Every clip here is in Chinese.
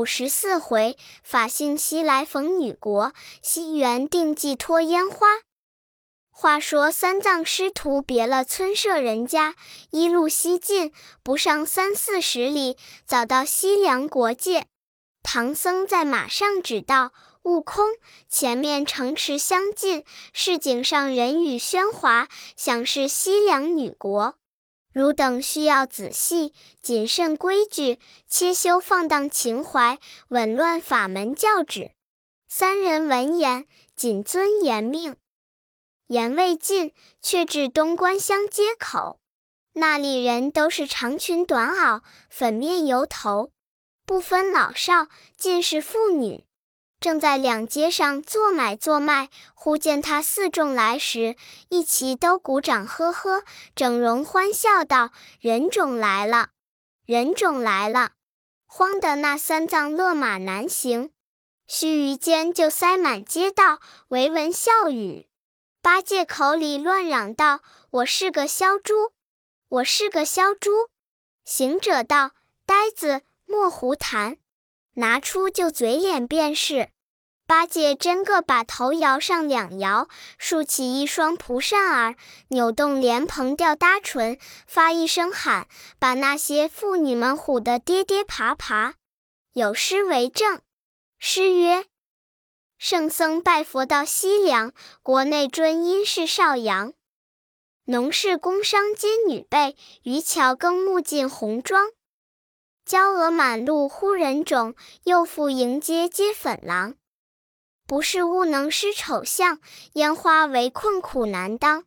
五十四回，法性西来逢女国，西园定计托烟花。话说三藏师徒别了村舍人家，一路西进，不上三四十里，早到西凉国界。唐僧在马上指道：“悟空，前面城池相近，市井上人语喧哗，想是西凉女国。汝等需要仔细谨慎规矩，切修放荡情怀，紊乱法门教旨。”三人闻言，谨遵严命。言未尽，却至东关乡街口，那里人都是长裙短袄，粉面油头，不分老少，尽是妇女，正在两街上做买做卖。忽见他四众来时，一齐都鼓掌呵呵，整容欢笑道：“人种来了，人种来了！”慌得那三藏勒马难行，须臾间就塞满街道，唯闻笑语。八戒口里乱嚷道：“我是个枭猪，我是个枭猪。”行者道：“呆子，莫胡谈，拿出就嘴脸便是。”八戒真个把头摇上两摇，竖起一双蒲扇儿，扭动莲蓬吊搭唇，发一声喊，把那些妇女们唬得跌跌爬爬。有诗为证：诗曰。圣僧拜佛到西凉，国内尊因是少阳。农事工商皆女辈，渔樵耕牧尽红妆。娇娥满路呼人种，幼妇迎接皆粉郎。不是物能失丑相，烟花围困苦难当。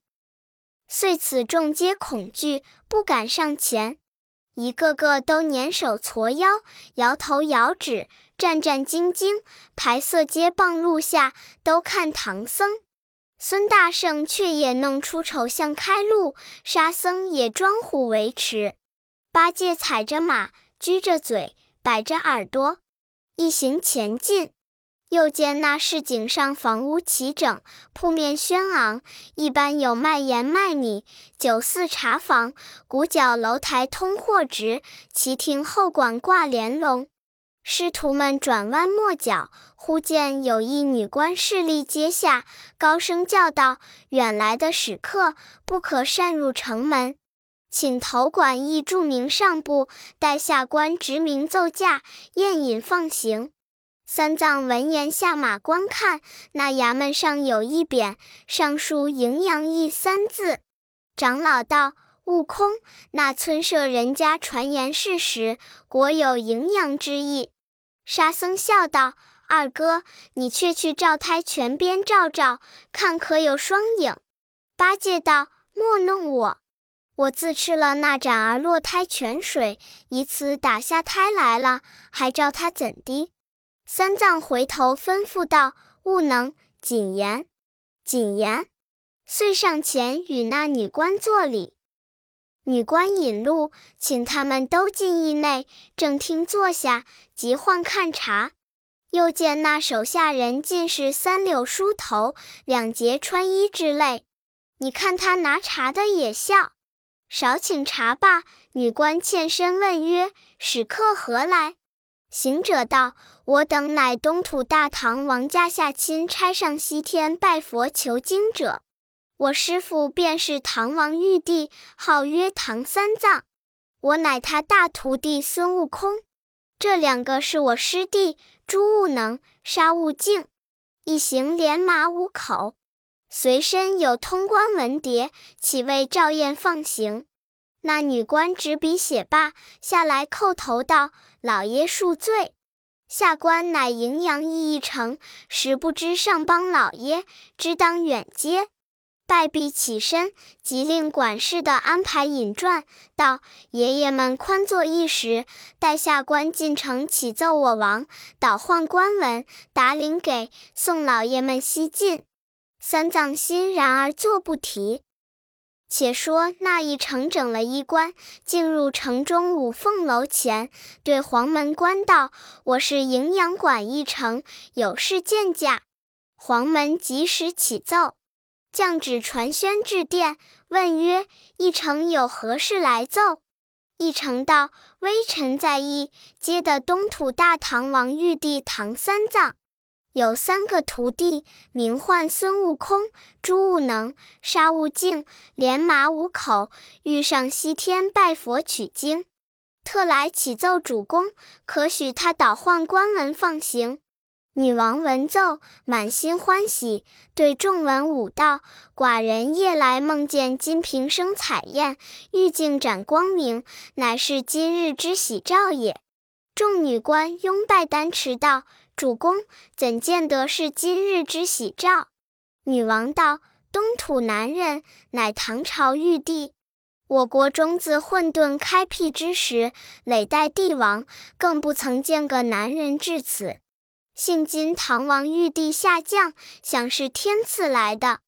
遂此众皆恐惧，不敢上前，一个个都捻手搓腰，摇头摇指。战战兢兢，排色街傍路下，都看唐僧。孙大圣却也弄出丑相开路，沙僧也装虎维持。八戒踩着马，撅着嘴，摆着耳朵，一行前进。又见那市井上房屋齐整，铺面轩昂，一般有卖盐卖米、酒肆茶坊，鼓角楼台通货直，旗亭后馆挂帘笼。师徒们转弯抹角，忽见有一女官侍立阶下，高声叫道：“远来的使客，不可擅入城门，请头管驿注明上部，待下官执名奏驾，宴饮放行。”三藏闻言下马观看，那衙门上有一匾，上书“营养驿”三字。长老道：“悟空，那村舍人家传言是实，果有营养之意。”沙僧笑道：“二哥，你却去照胎泉边照照，看可有双影。”八戒道：“莫弄我，我自吃了那盏儿落胎泉水，以此打下胎来了，还照他怎的？”三藏回头吩咐道：“悟能，谨言，谨言。”遂上前与那女官作礼。女官引路，请他们都进驿内，正厅坐下，即唤看茶。又见那手下人尽是三绺梳头、两截穿衣之类。你看他拿茶的也笑。少请茶罢。女官欠身问曰：“使客何来？”行者道：“我等乃东土大唐王家下亲差上西天拜佛求经者。”我师父便是唐王玉帝，号曰唐三藏。我乃他大徒弟孙悟空。这两个是我师弟朱悟能、沙悟净，一行连马五口，随身有通关文牒，岂为照宴放行？那女官执笔写罢，下来叩头道：“老爷恕罪，下官乃荥阳驿一成，实不知上邦老爷，只当远接。”拜毕起身，即令管事的安排引传道：“爷爷们宽坐一时，待下官进城启奏我王，倒换官文，打领给送老爷们西进。”三藏欣然而坐不提。且说那一城整了衣冠，进入城中五凤楼前，对黄门官道：“我是营养馆一城，有事见驾。”黄门及时启奏。降旨传宣至殿，问曰：“一城有何事来奏？”一城道：“微臣在意，接的东土大唐王玉帝唐三藏，有三个徒弟，名唤孙悟空、猪悟能、沙悟净，连马五口，欲上西天拜佛取经，特来启奏主公，可许他倒换官文放行。”女王闻奏，满心欢喜，对众文武道：“寡人夜来梦见金瓶生彩焰，玉镜展光明，乃是今日之喜兆也。”众女官拥拜丹迟道：“主公怎见得是今日之喜兆？”女王道：“东土男人，乃唐朝玉帝。我国中自混沌开辟之时，累代帝王，更不曾见个男人至此。”幸今唐王玉帝下降，想是天赐来的。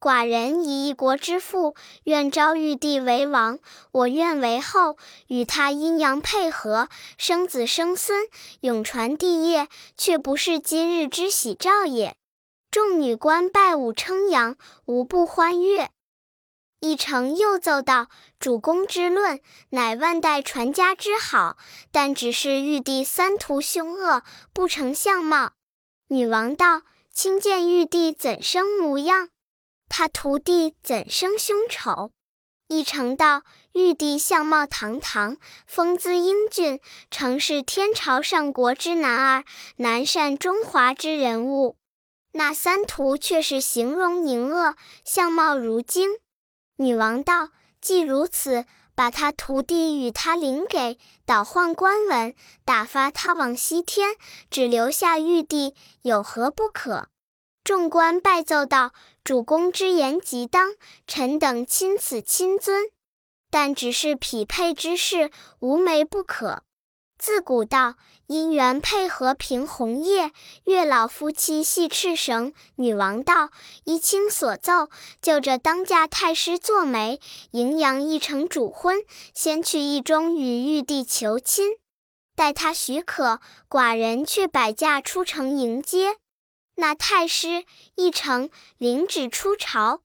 寡人以一国之父，愿招玉帝为王，我愿为后，与他阴阳配合，生子生孙，永传帝业，却不是今日之喜兆也。众女官拜舞称扬，无不欢悦。一成又奏道：“主公之论，乃万代传家之好，但只是玉帝三途凶恶，不成相貌。”女王道：“亲见玉帝怎生模样？他徒弟怎生凶丑？”一成道：“玉帝相貌堂堂，风姿英俊，诚是天朝上国之男儿，南赡中华之人物。那三徒却是形容狞恶，相貌如精。”女王道：“既如此，把他徒弟与他领给，倒换官文，打发他往西天，只留下玉帝，有何不可？”众官拜奏道：“主公之言极当，臣等钦此亲遵。但只是匹配之事，无媒不可。”自古道，姻缘配合凭红叶，月老夫妻系赤绳。女王道：“依卿所奏，就着当家太师做媒，迎阳一城主婚，先去驿中与玉帝求亲。待他许可，寡人去摆驾出城迎接。那太师一城领旨出朝。”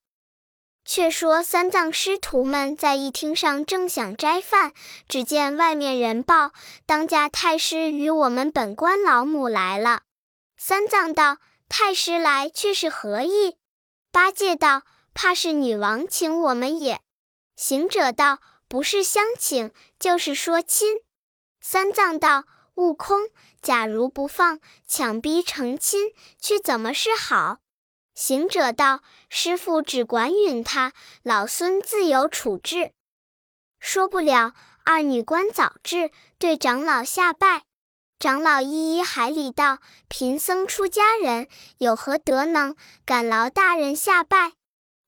却说三藏师徒们在一厅上正想斋饭，只见外面人报，当家太师与我们本官老母来了。三藏道：“太师来却是何意？”八戒道：“怕是女王请我们也。”行者道：“不是相请，就是说亲。”三藏道：“悟空，假如不放，强逼成亲，却怎么是好？”行者道：“师傅只管允他，老孙自有处置。”说不了，二女官早至，对长老下拜。长老一一海礼道：“贫僧出家人，有何德能，敢劳大人下拜？”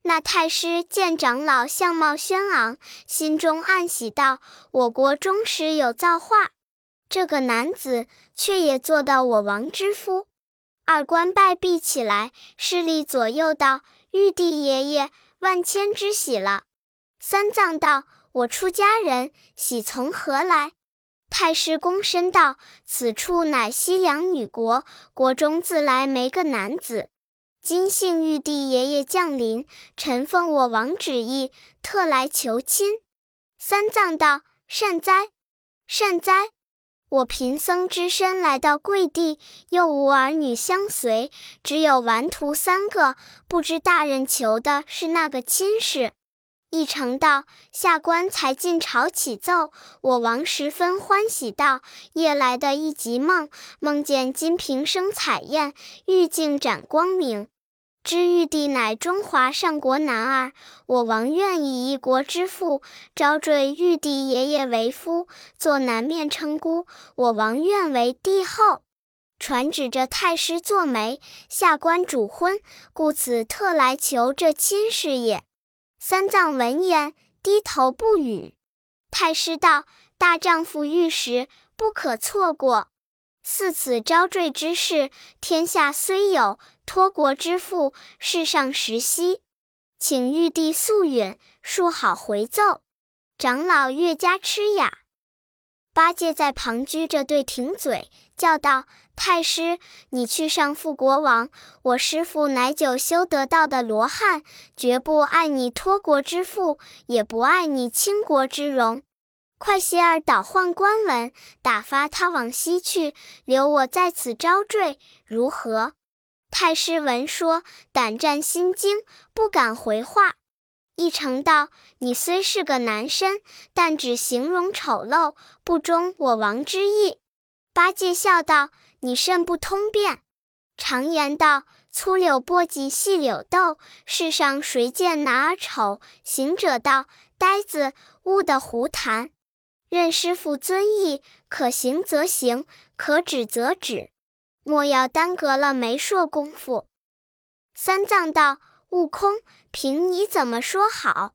那太师见长老相貌轩昂，心中暗喜道：“我国中时有造化，这个男子却也做到我王之夫。”二官拜毕起来，势力左右道：“玉帝爷爷，万千之喜了。”三藏道：“我出家人，喜从何来？”太师躬身道：“此处乃西凉女国，国中自来没个男子。今幸玉帝爷爷降临，臣奉我王旨意，特来求亲。”三藏道：“善哉，善哉。”我贫僧只身来到贵地，又无儿女相随，只有顽徒三个，不知大人求的是那个亲事。一成道下官才进朝启奏，我王十分欢喜道：夜来的一极梦，梦见金瓶生彩焰，玉镜展光明。知玉帝乃中华上国男儿，我王愿以一国之父招赘玉帝爷爷为夫，做南面称孤。我王愿为帝后，传旨着太师做媒，下官主婚，故此特来求这亲事也。三藏闻言，低头不语。太师道：“大丈夫遇时，不可错过。似此招赘之事，天下虽有。”托国之父，世上实稀，请玉帝速允，恕好回奏。长老越加吃哑。八戒在旁居着，对停嘴，叫道：“太师，你去上复国王，我师父乃久修得道的罗汉，绝不爱你托国之父，也不爱你倾国之荣。快些儿倒换官文，打发他往西去，留我在此招赘，如何？太师闻说，胆战心惊，不敢回话。一成道：“你虽是个男身，但只形容丑陋，不中我王之意。”八戒笑道：“你甚不通辩。常言道，粗柳簸箕细柳豆，世上谁见男儿丑？行者道：呆子，悟得胡谈。任师傅尊意，可行则行，可止则止，莫要耽搁了媒妁功夫。三藏道：悟空，凭你怎么说好？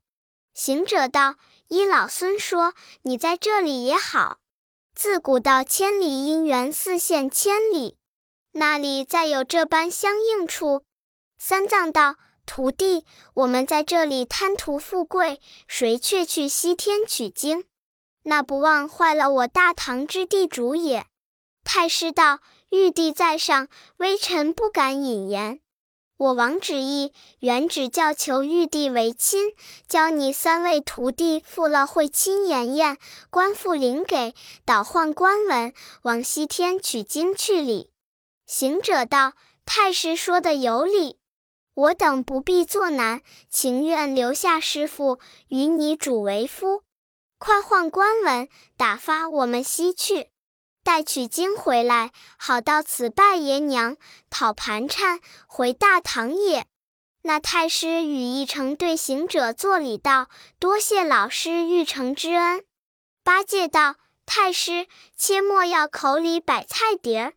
行者道：依老孙说，你在这里也好。自古到千里姻缘，似线千里。那里再有这般相应处？三藏道：“徒弟，我们在这里贪图富贵，谁却去西天取经？那不忘坏了我大唐之地主也。”太师道：“玉帝在上，微臣不敢引言。我王旨意原只叫求玉帝为亲，教你三位徒弟赴了会亲颜颜，官复领给，倒换官文，往西天取经去哩。”行者道：“太师说的有理，我等不必作难，情愿留下师傅与你主为夫。快换官文，打发我们西去，待取经回来，好到此拜爷娘，讨盘缠，回大唐也。”那太师与一成对行者作礼道：“多谢老师玉成之恩。”八戒道：“太师，切莫要口里摆菜碟儿。”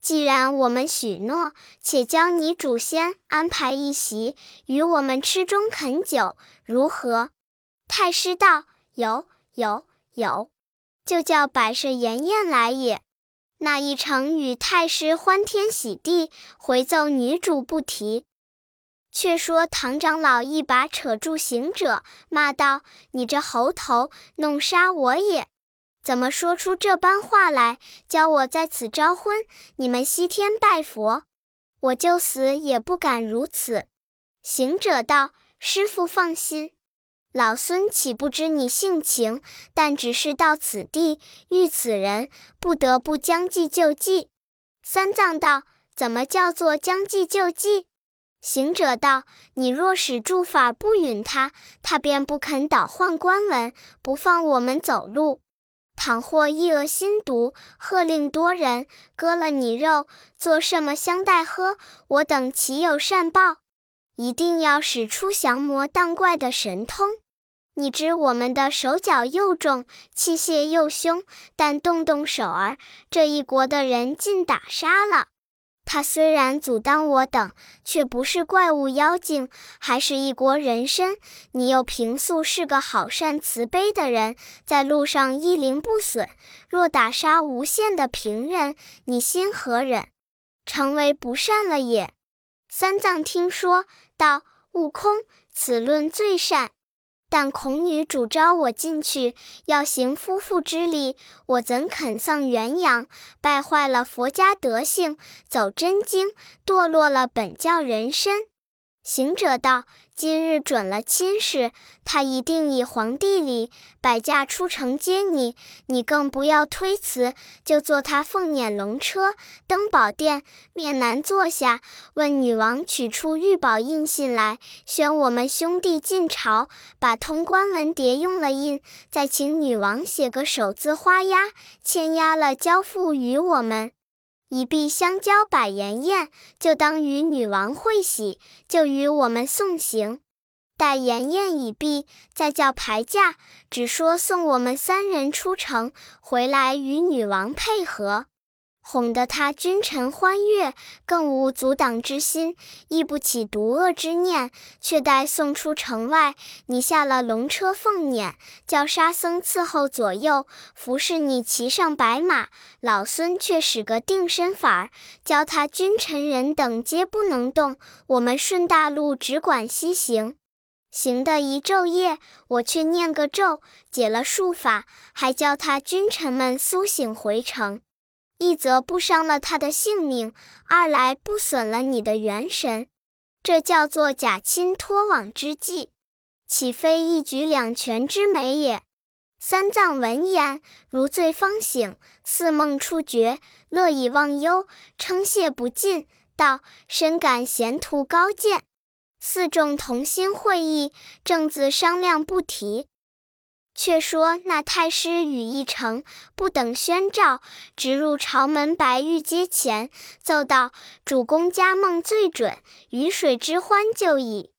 既然我们许诺，且教你祖先安排一席，与我们吃中肯酒，如何？太师道：“有有有，就叫摆设筵宴来也。”那一成与太师欢天喜地，回奏女主不提。却说唐长老一把扯住行者，骂道：“你这猴头，弄杀我也！”怎么说出这般话来？教我在此招婚，你们西天拜佛，我就死也不敢如此。行者道：“师傅放心，老孙岂不知你性情？但只是到此地遇此人，不得不将计就计。”三藏道：“怎么叫做将计就计？”行者道：“你若使诸法不允他，他便不肯倒换官文，不放我们走路。”倘或一恶心毒，喝令多人割了你肉，做什么相待喝？我等岂有善报？一定要使出降魔荡怪的神通。你知我们的手脚又重，器械又凶，但动动手儿，这一国的人尽打杀了。他虽然阻挡我等，却不是怪物妖精，还是一国人参。你又平素是个好善慈悲的人，在路上一灵不损。若打杀无限的平人，你心何忍？成为不善了也。三藏听说，道：“悟空，此论最善。”但孔女主招我进去，要行夫妇之礼，我怎肯丧元阳，败坏了佛家德性，走真经，堕落了本教人身？行者道：“今日准了亲事，他一定以皇帝礼摆驾出城接你。你更不要推辞，就坐他凤辇龙车，登宝殿，面南坐下，问女王取出玉宝印信来，宣我们兄弟进朝，把通关文牒用了印，再请女王写个手字花押，签押了交付于我们。”以璧相交百筵宴，就当与女王会喜，就与我们送行。待筵宴已毕，再叫排驾，只说送我们三人出城，回来与女王配合。哄得他君臣欢悦，更无阻挡之心，亦不起毒恶之念。却待送出城外，你下了龙车凤辇，叫沙僧伺候左右，服侍你骑上白马。老孙却使个定身法，教他君臣人等皆不能动。我们顺大路只管西行，行的一昼夜，我却念个咒，解了术法，还教他君臣们苏醒回城。一则不伤了他的性命，二来不损了你的元神，这叫做假亲托网之计，岂非一举两全之美也？三藏闻言，如醉方醒，似梦初觉，乐以忘忧，称谢不尽，道：“深感贤徒高见。”四众同心会意，正自商量不提。却说那太师羽一成不等宣召，直入朝门白玉阶前，奏道：“主公家梦最准，鱼水之欢就矣。”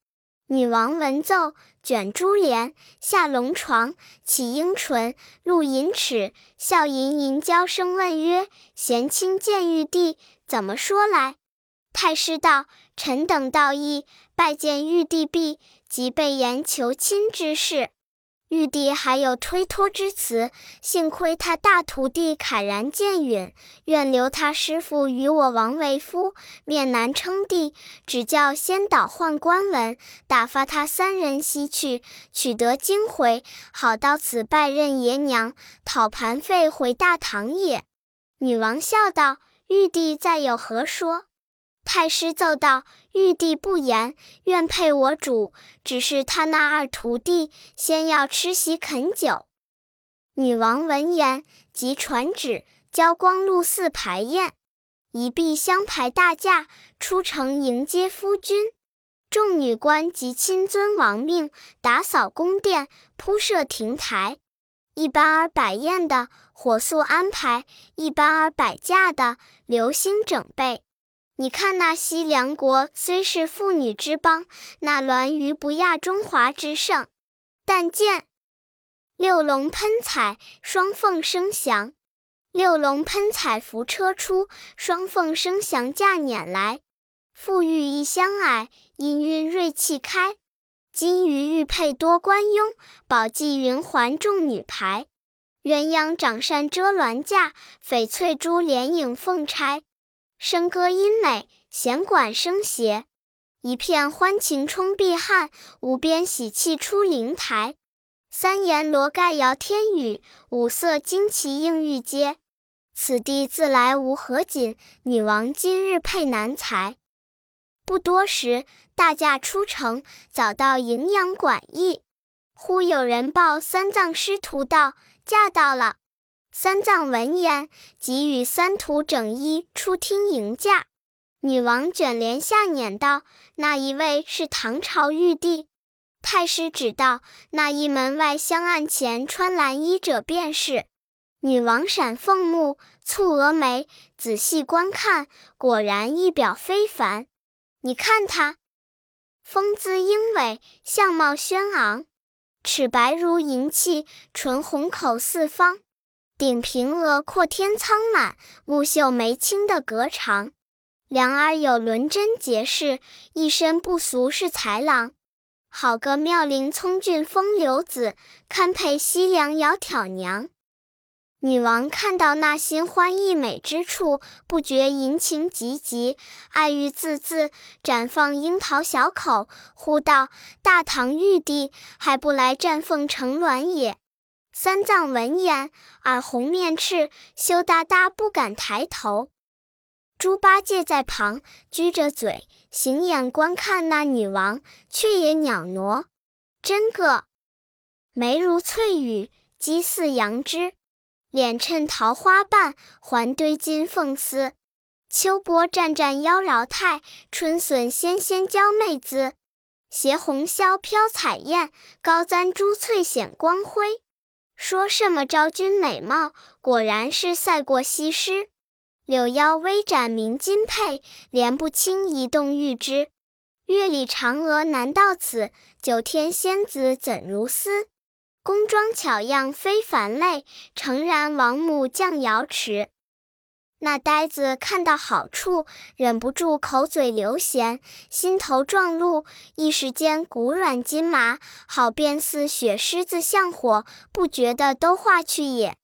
女王闻奏。卷珠帘，下龙床，起樱唇，露银齿，笑吟吟，娇声问曰：“贤卿见玉帝，怎么说来？”太师道：“臣等道义，拜见玉帝毕，即备言求亲之事。”玉帝还有推脱之词，幸亏他大徒弟慨然见允，愿留他师傅与我王为夫，面难称帝。只叫先导换官文，打发他三人西去，取得经回，好到此拜任爷娘，讨盘费回大唐也。女王笑道：“玉帝再有何说？”太师奏道：“玉帝不言，愿配我主。只是他那二徒弟，先要吃席啃酒。”女王闻言，即传旨，交光禄寺排宴，一毕相排大驾出城迎接夫君。众女官即亲遵王命，打扫宫殿，铺设亭台。一般儿摆宴的，火速安排；一般儿摆驾的，留心整备。你看那西凉国虽是妇女之邦，那鸾舆不亚中华之盛。但见六龙喷彩，双凤升祥；六龙喷彩扶车出，双凤升祥驾辇来。馥郁一相矮，氤氲瑞气开。金鱼玉佩多官雍，宝髻云环众女排。鸳鸯掌扇遮鸾架，翡翠珠帘影凤钗。笙歌音美，弦管声谐，一片欢情冲碧汉，无边喜气出灵台。三言罗盖摇天宇，五色旌旗映玉阶。此地自来无何锦，女王今日配男才。不多时，大驾出城，早到荥阳馆驿。忽有人报三藏师徒到，驾到了。三藏闻言，即与三徒整衣出厅迎驾。女王卷帘下辇道：“那一位是唐朝玉帝。”太师指道：“那一门外香案前穿蓝衣者便是。”女王闪凤目，蹙蛾眉，仔细观看，果然一表非凡。你看他，风姿英伟，相貌轩昂，齿白如银器，唇红口似方。顶平额阔天苍满，目秀眉清的格长，两耳有轮针结饰，一身不俗是才郎，好个妙龄聪俊风流子，堪配西凉窈窕娘。女王看到那新欢异美之处，不觉淫情急急，爱欲字字，展放樱桃小口，呼道：“大唐玉帝还不来绽凤成鸾也？”三藏闻言，耳红面赤，羞答答不敢抬头。猪八戒在旁撅着嘴，行眼观看那女王，却也袅娜，真个眉如翠羽，肌似羊脂，脸衬桃花瓣，环堆金凤丝。秋波湛湛妖娆态，春笋纤纤娇媚姿。斜红绡飘彩燕，高簪珠翠显光辉。说什么昭君美貌，果然是赛过西施。柳腰微展明金佩，莲步轻移动玉枝。月里嫦娥难到此，九天仙子怎如斯？宫妆巧样非凡类，诚然王母降瑶池。那呆子看到好处，忍不住口嘴流涎，心头撞鹿，一时间骨软筋麻，好便似雪狮子向火，不觉得都化去也。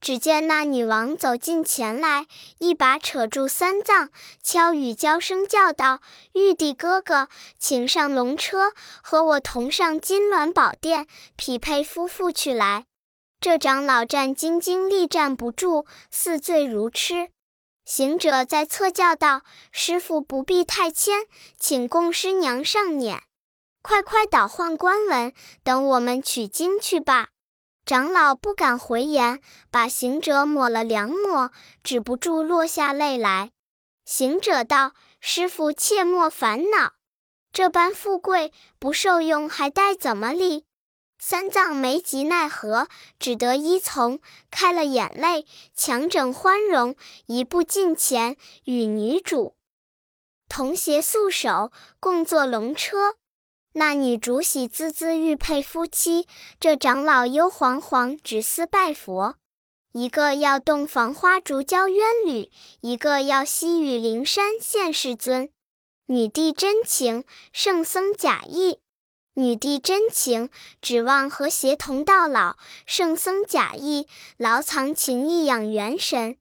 只见那女王走近前来，一把扯住三藏，悄语娇声叫道：“玉帝哥哥，请上龙车，和我同上金銮宝殿，匹配夫妇去来。”这长老战兢兢，力战不住，似醉如痴。行者在侧叫道：“师傅不必太谦，请供师娘上辇，快快倒换官文，等我们取经去吧。”长老不敢回言，把行者抹了两抹，止不住落下泪来。行者道：“师傅切莫烦恼，这般富贵不受用，还待怎么理？”三藏没及奈何，只得依从，开了眼泪，强整欢容，一步近前，与女主同携素手，共坐龙车。那女主喜滋滋欲配夫妻，这长老忧惶惶只思拜佛。一个要洞房花烛交冤侣，一个要西雨灵山现世尊。女帝真情，圣僧假意；女帝真情，指望和谐同到老；圣僧假意，牢藏情意养元神。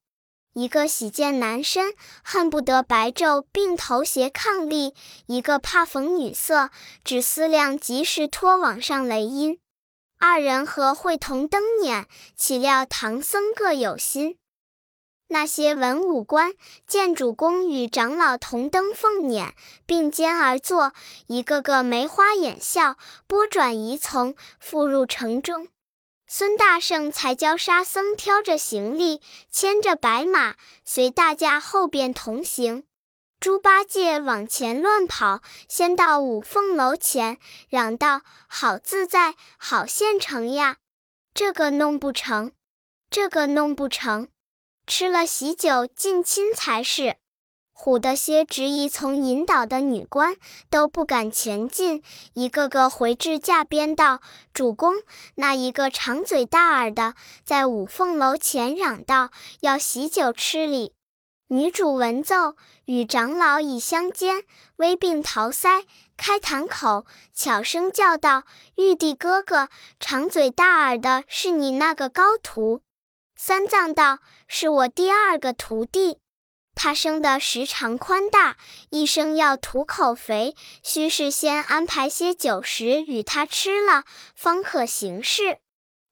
一个喜见男身，恨不得白昼并头斜伉俪；一个怕逢女色，只思量及时脱网上雷音。二人和会同登辇，岂料唐僧各有心。那些文武官见主公与长老同登凤辇，并肩而坐，一个个眉花眼笑，拨转移从，复入城中。孙大圣才教沙僧挑着行李，牵着白马，随大家后边同行。猪八戒往前乱跑，先到五凤楼前，嚷道：“好自在，好现成呀！这个弄不成，这个弄不成，吃了喜酒近亲才是。”唬得些执意从引导的女官都不敢前进，一个个回至架边道：“主公，那一个长嘴大耳的，在五凤楼前嚷道，要喜酒吃礼。”女主闻奏，与长老已相间，微并桃腮，开堂口，悄声叫道：“玉帝哥哥，长嘴大耳的是你那个高徒。”三藏道：“是我第二个徒弟。”他生的时长宽大，一生要吐口肥，须事先安排些酒食与他吃了，方可行事。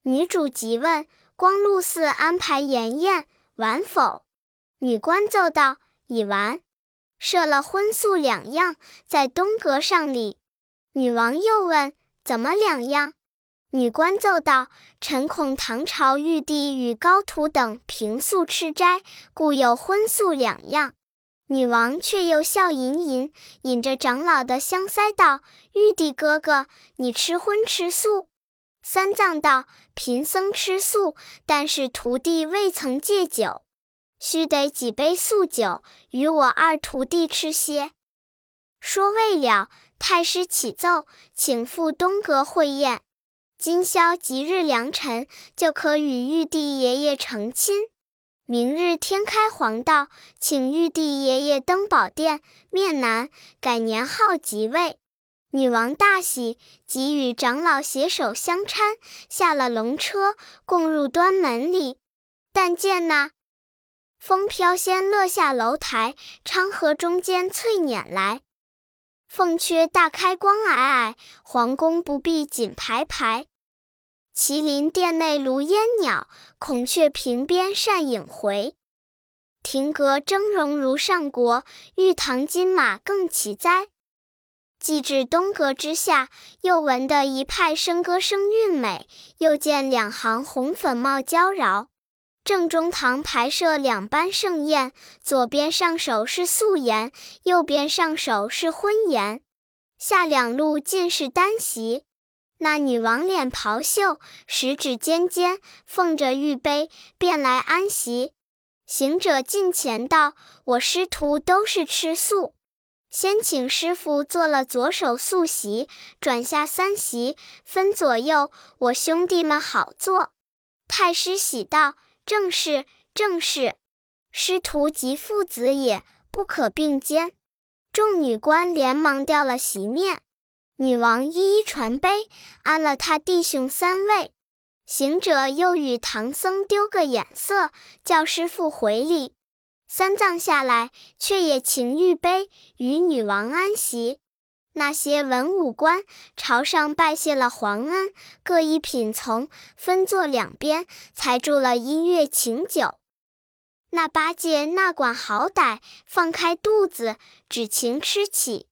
女主急问：“光禄寺安排筵宴完否？”女官奏道：“已完，设了荤素两样，在东阁上礼。”女王又问：“怎么两样？”女官奏道：“臣恐唐朝玉帝与高徒等平素吃斋，故有荤素两样。”女王却又笑吟吟，引着长老的香腮道：“玉帝哥哥，你吃荤吃素？”三藏道：“贫僧吃素，但是徒弟未曾戒酒，须得几杯素酒与我二徒弟吃些。”说未了，太师启奏，请赴东阁会宴。今宵吉日良辰，就可与玉帝爷爷成亲。明日天开黄道，请玉帝爷爷登宝殿面南，改年号即位。女王大喜，即与长老携手相搀，下了龙车，共入端门里。但见那风飘仙乐下楼台，昌河中间翠辇来。凤阙大开光霭霭，皇宫不必锦排排。麒麟殿内炉烟袅，孔雀屏边扇影回。亭阁峥嵘如上国，玉堂金马更奇哉。既至东阁之下，又闻得一派笙歌声韵美，又见两行红粉帽娇娆。正中堂排设两班盛宴，左边上首是素颜，右边上首是荤颜。下两路尽是单席。那女王脸袍袖，十指尖尖，奉着玉杯，便来安席。行者近前道：“我师徒都是吃素，先请师傅做了左手素席，转下三席，分左右，我兄弟们好坐。”太师喜道。正是，正是，师徒及父子也，不可并肩。众女官连忙掉了席面，女王一一传杯，安了他弟兄三位。行者又与唐僧丢个眼色，叫师傅回礼。三藏下来，却也请玉杯，与女王安席。那些文武官朝上拜谢了皇恩，各一品从，分坐两边，才住了音乐请酒。那八戒那管好歹，放开肚子，只情吃起，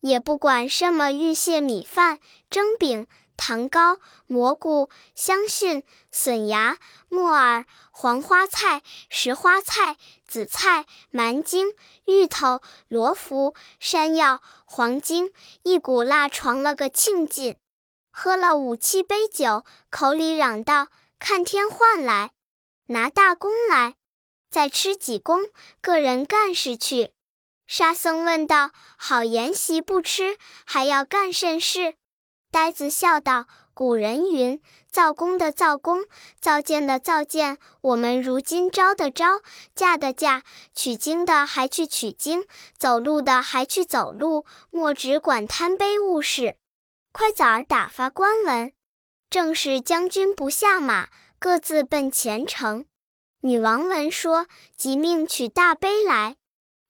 也不管什么玉屑米饭、蒸饼、糖糕、蘑菇、香薰、笋芽、木耳、黄花菜、石花菜、紫菜、蛮荆、芋头、罗浮、山药、黄精，一股辣闯了个庆尽。喝了五七杯酒，口里嚷道：“看天换来，拿大功来，再吃几功，个人干事去。”沙僧问道：“好筵席不吃，还要干甚事？”呆子笑道：“古人云，造功的造功，造剑的造剑。我们如今招的招，嫁的嫁，取经的还去取经，走路的还去走路，莫只管贪杯误事。快早儿打发官文，正是将军不下马，各自奔前程。”女王闻说，即命取大杯来。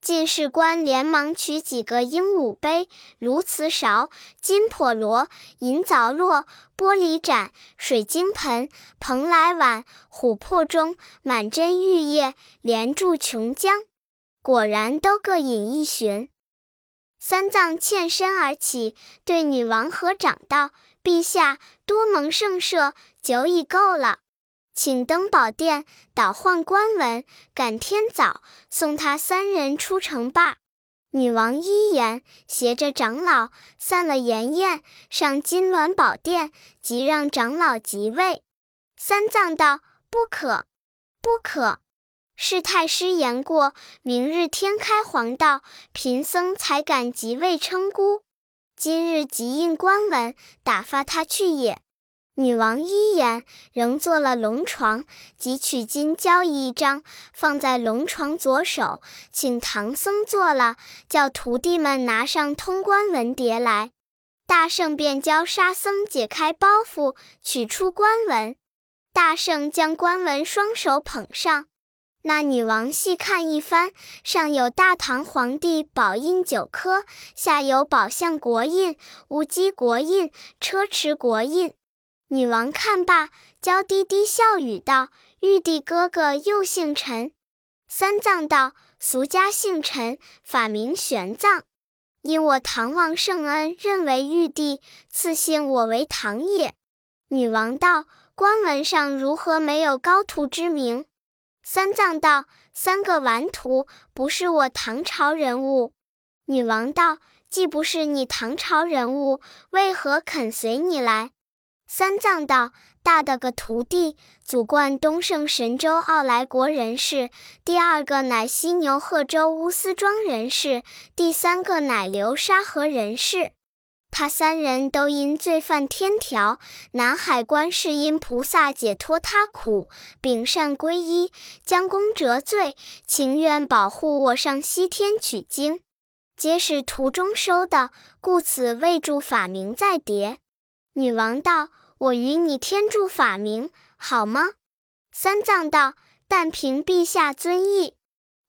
进士官连忙取几个鹦鹉杯、鸬瓷勺、金笸箩、银枣落、玻璃盏、水晶盆、蓬莱碗、琥珀盅、满针玉液，连注琼浆。果然都各饮一巡。三藏欠身而起，对女王合掌道：“陛下多蒙圣赦，酒已够了。”请登宝殿，倒换官文，赶天早送他三人出城罢。女王依言，携着长老散了筵宴，上金銮宝殿，即让长老即位。三藏道：“不可，不可！是太师言过，明日天开黄道，贫僧才敢即位称孤。今日即印官文，打发他去也。”女王一言，仍做了龙床，即取金交一张，放在龙床左手，请唐僧坐了，叫徒弟们拿上通关文牒来。大圣便教沙僧解开包袱，取出官文。大圣将官文双手捧上，那女王细看一番，上有大唐皇帝宝印九颗，下有宝相国印、乌鸡国印、车迟国印。女王看罢，娇滴滴笑语道：“玉帝哥哥又姓陈。”三藏道：“俗家姓陈，法名玄奘。因我唐王圣恩，认为玉帝，赐姓我为唐也。”女王道：“官文上如何没有高徒之名？”三藏道：“三个顽徒不是我唐朝人物。”女王道：“既不是你唐朝人物，为何肯随你来？”三藏道：“大的个徒弟，祖贯东胜神州傲来国人士；第二个乃犀牛贺州乌斯庄人士；第三个乃流沙河人士。他三人都因罪犯天条，南海观世音菩萨解脱他苦，秉善皈依，将功折罪，情愿保护我上西天取经，皆是途中收的，故此未著法名在碟。”女王道。我与你天助法名，好吗？三藏道：“但凭陛下尊意。”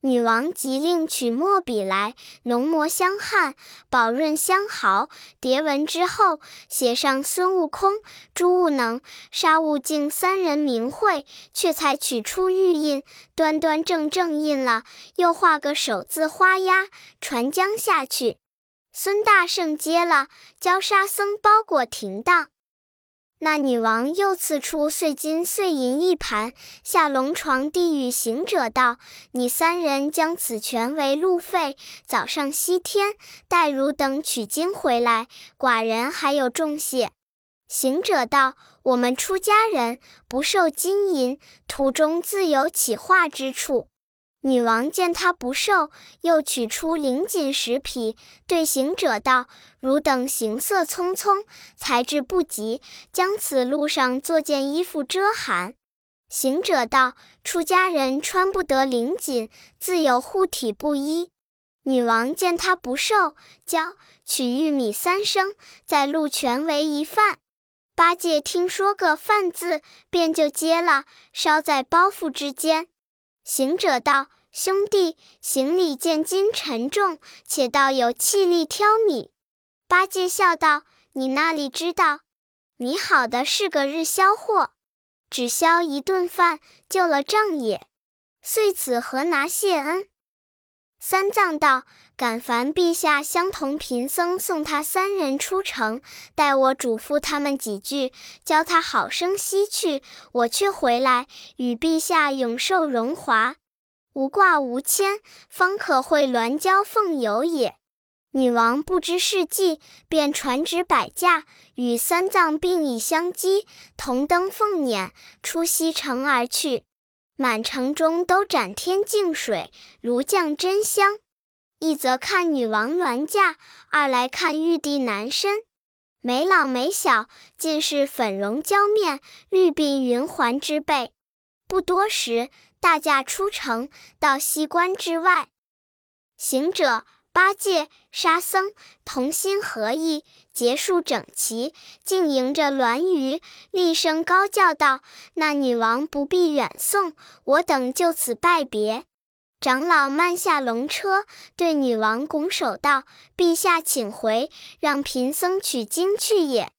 女王即令取墨笔来，浓墨香汗，宝润香毫。叠文之后，写上孙悟空、朱悟能、沙悟净三人名讳，却才取出玉印，端端正正印了，又画个手字花押，传将下去。孙大圣接了，教沙僧包裹停当。那女王又赐出碎金碎银一盘，下龙床递与行者道：“你三人将此全为路费，早上西天，待汝等取经回来，寡人还有重谢。”行者道：“我们出家人不受金银，途中自有起化之处。”女王见他不受，又取出灵锦十匹，对行者道：“汝等行色匆匆，才智不及，将此路上做件衣服遮寒。”行者道：“出家人穿不得灵锦，自有护体布衣。”女王见他不受，教取玉米三升，在路全为一饭。八戒听说个饭字，便就接了，烧在包袱之间。行者道：“兄弟，行李见金沉重，且道有气力挑米。”八戒笑道：“你那里知道？你好的是个日销货，只销一顿饭，救了账也。遂此何拿谢恩？”三藏道：“敢烦陛下相同贫僧送他三人出城，待我嘱咐他们几句，教他好生西去。我却回来，与陛下永受荣华，无挂无牵，方可会鸾交凤游也。”女王不知是计，便传旨摆驾，与三藏并以相机，同登凤辇，出西城而去。满城中都展天净水，如降真香。一则看女王銮驾，二来看玉帝男身，没老没小，尽是粉容娇面，玉鬓云环之辈。不多时，大驾出城，到西关之外，行者。八戒、沙僧同心合意，结束整齐，竟迎着銮舆，厉声高叫道：“那女王不必远送，我等就此拜别。”长老慢下龙车，对女王拱手道：“陛下请回，让贫僧取经去也。”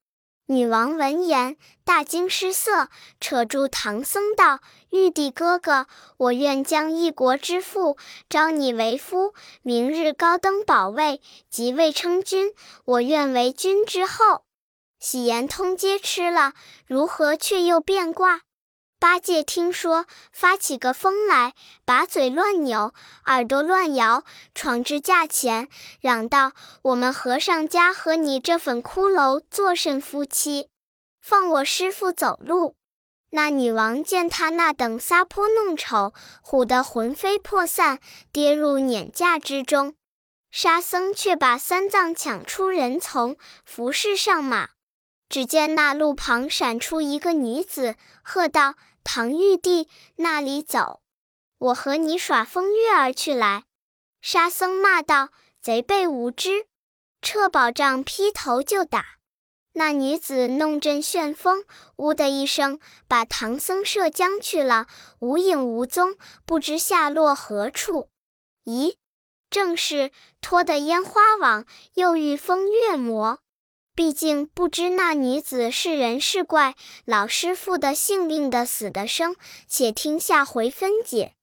女王闻言，大惊失色，扯住唐僧道：“玉帝哥哥，我愿将一国之父招你为夫，明日高登宝位，即位称君。我愿为君之后。”喜言通皆吃了，如何却又变卦？八戒听说，发起个疯来，把嘴乱扭，耳朵乱摇，闯至架前，嚷道：“我们和尚家和你这粉骷髅做甚夫妻？放我师傅走路！”那女王见他那等撒泼弄丑，唬得魂飞魄散，跌入碾架之中。沙僧却把三藏抢出人丛，扶侍上马。只见那路旁闪出一个女子，喝道：“唐玉帝，那里走？我和你耍风月儿去来。”沙僧骂道：“贼辈无知！”撤宝杖劈头就打。那女子弄阵旋风，呜的一声，把唐僧射将去了，无影无踪，不知下落何处。咦，正是脱的烟花网，又遇风月魔。毕竟不知那女子是人是怪，老师傅的性命的死的生，且听下回分解。